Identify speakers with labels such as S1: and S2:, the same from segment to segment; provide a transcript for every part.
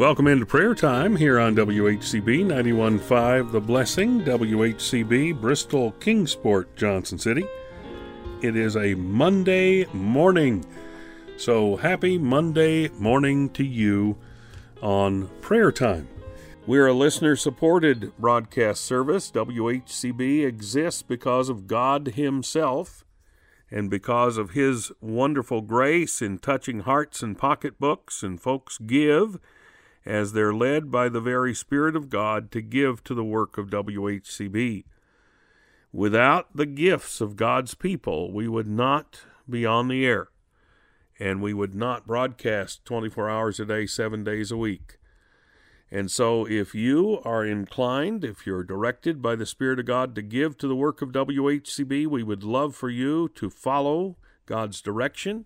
S1: Welcome into prayer time here on WHCB 91.5 The Blessing, WHCB, Bristol, Kingsport, Johnson City. It is a Monday morning. So happy Monday morning to you on prayer time. We're a listener supported broadcast service. WHCB exists because of God Himself and because of His wonderful grace in touching hearts and pocketbooks, and folks give as they're led by the very Spirit of God to give to the work of WHCB. Without the gifts of God's people, we would not be on the air, and we would not broadcast 24 hours a day, seven days a week. And so, if you are inclined, if you're directed by the Spirit of God to give to the work of WHCB, we would love for you to follow God's direction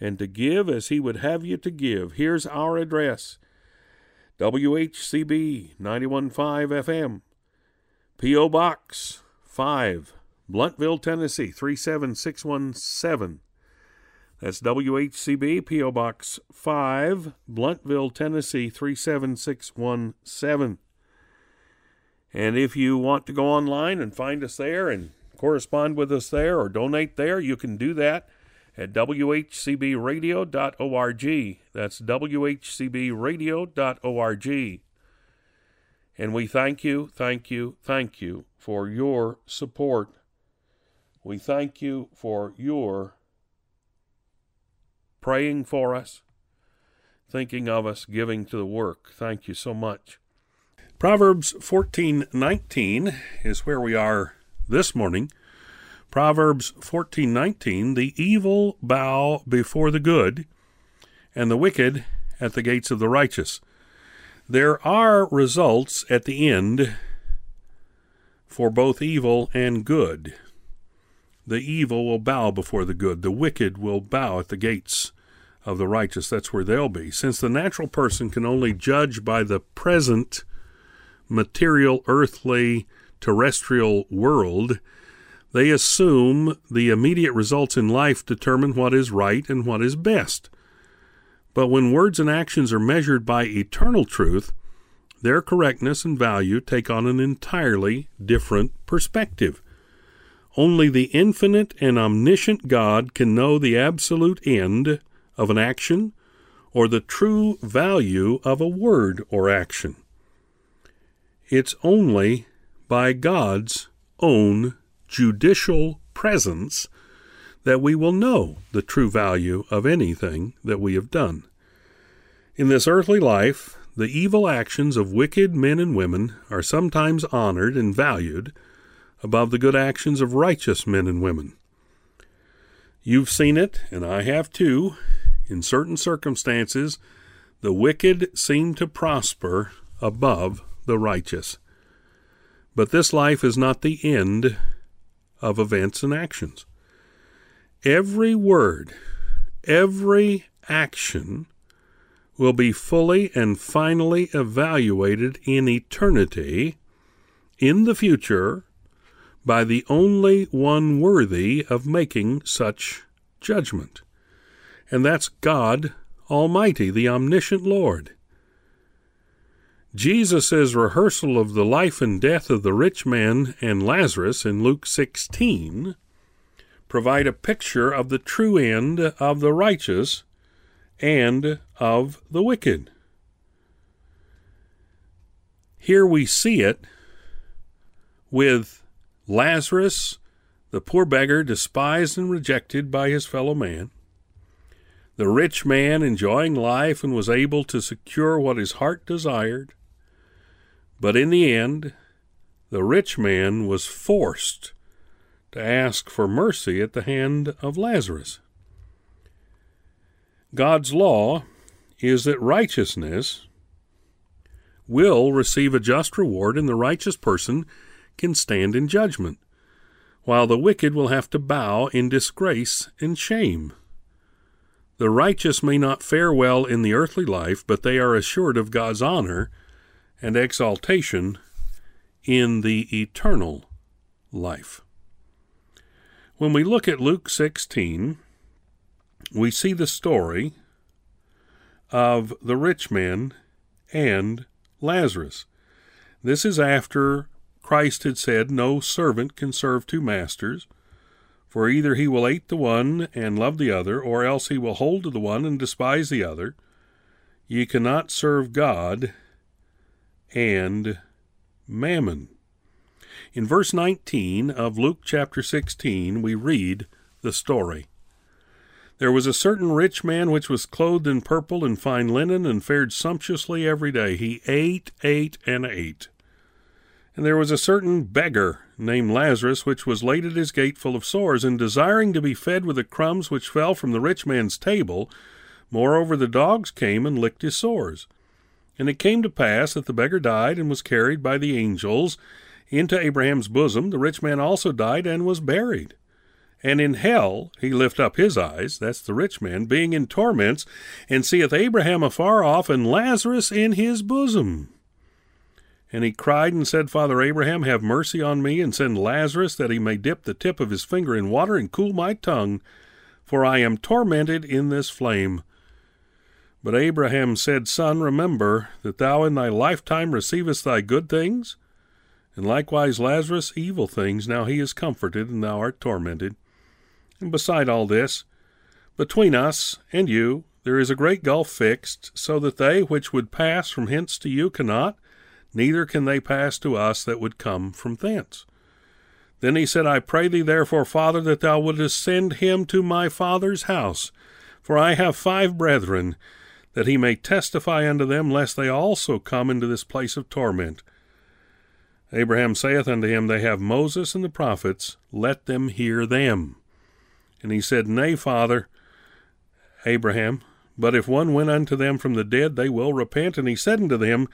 S1: and to give as He would have you to give. Here's our address WHCB 915 FM, P.O. Box 5, Blountville, Tennessee 37617. That's WHCB, P.O. Box 5, Blountville, Tennessee 37617. And if you want to go online and find us there and correspond with us there or donate there, you can do that at whcbradio.org. That's whcbradio.org. And we thank you, thank you, thank you for your support. We thank you for your praying for us, thinking of us, giving to the work. Thank you so much. Proverbs 14:19 is where we are this morning. Proverbs 14:19 The evil bow before the good and the wicked at the gates of the righteous. There are results at the end for both evil and good. The evil will bow before the good, the wicked will bow at the gates of the righteous. That's where they'll be. Since the natural person can only judge by the present material, earthly, terrestrial world, they assume the immediate results in life determine what is right and what is best. But when words and actions are measured by eternal truth, their correctness and value take on an entirely different perspective. Only the infinite and omniscient God can know the absolute end of an action or the true value of a word or action. It's only by God's own judicial presence that we will know the true value of anything that we have done. In this earthly life, the evil actions of wicked men and women are sometimes honored and valued above the good actions of righteous men and women. You've seen it, and I have too. In certain circumstances, the wicked seem to prosper above the righteous. But this life is not the end of events and actions. Every word, every action will be fully and finally evaluated in eternity, in the future, by the only one worthy of making such judgment. And that's God Almighty, the omniscient Lord. Jesus' rehearsal of the life and death of the rich man and Lazarus in Luke 16 provide a picture of the true end of the righteous and of the wicked. Here we see it with Lazarus, the poor beggar, despised and rejected by his fellow man, the rich man enjoying life and was able to secure what his heart desired, but in the end, the rich man was forced to ask for mercy at the hand of Lazarus. God's law is that righteousness will receive a just reward, and the righteous person can stand in judgment, while the wicked will have to bow in disgrace and shame. The righteous may not fare well in the earthly life, but they are assured of God's honor and exaltation in the eternal life. When we look at Luke 16, we see the story of the rich man and Lazarus. This is after Christ had said, No servant can serve two masters, for either he will hate the one and love the other, or else he will hold to the one and despise the other. Ye cannot serve God and mammon. In verse 19 of Luke chapter 16, we read the story. There was a certain rich man which was clothed in purple and fine linen, and fared sumptuously every day. He ate, ate, and ate. And there was a certain beggar named Lazarus, which was laid at his gate full of sores, and desiring to be fed with the crumbs which fell from the rich man's table. Moreover, the dogs came and licked his sores. And it came to pass that the beggar died and was carried by the angels into Abraham's bosom. The rich man also died and was buried. And in hell he lift up his eyes, that's the rich man, being in torments, and seeth Abraham afar off, and Lazarus in his bosom. And he cried and said, Father Abraham, have mercy on me, and send Lazarus, that he may dip the tip of his finger in water and cool my tongue, for I am tormented in this flame. But Abraham said, Son, remember that thou in thy lifetime receivest thy good things, and likewise Lazarus evil things. Now he is comforted, and thou art tormented. And beside all this, between us and you there is a great gulf fixed, so that they which would pass from hence to you cannot, neither can they pass to us that would come from thence. Then he said, I pray thee therefore, Father, that thou wouldest send him to my father's house, for I have five brethren, that he may testify unto them, lest they also come into this place of torment. Abraham saith unto him, They have Moses and the prophets, let them hear them. And he said, Nay, father, Abraham, but if one went unto them from the dead, they will repent. And he said unto them,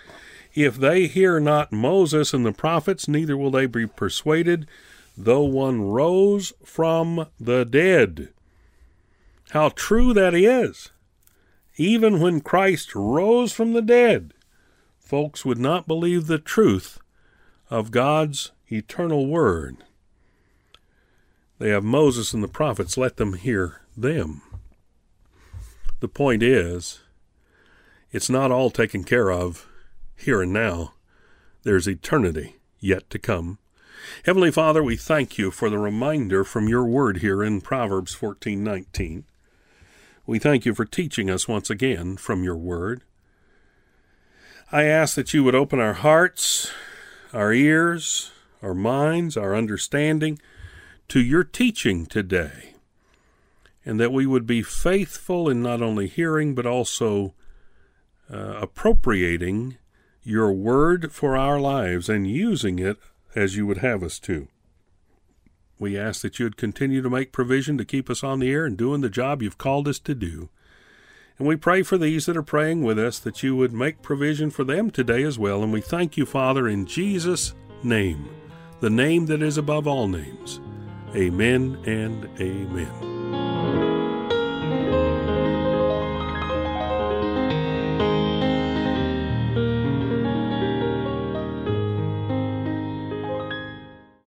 S1: If they hear not Moses and the prophets, neither will they be persuaded, though one rose from the dead. How true that is! Even when Christ rose from the dead, folks would not believe the truth of God's eternal word. They have Moses and the prophets, let them hear them. The point is, it's not all taken care of here and now. There's eternity yet to come. Heavenly Father, we thank you for the reminder from your word here in Proverbs 14:19. We thank you for teaching us once again from your word. I ask that you would open our hearts, our ears, our minds, our understanding to your teaching today, and that we would be faithful in not only hearing but also uh, appropriating your word for our lives and using it as you would have us to. We ask that you would continue to make provision to keep us on the air and doing the job you've called us to do. And we pray for these that are praying with us that you would make provision for them today as well. And we thank you, Father, in Jesus' name, the name that is above all names. Amen and amen.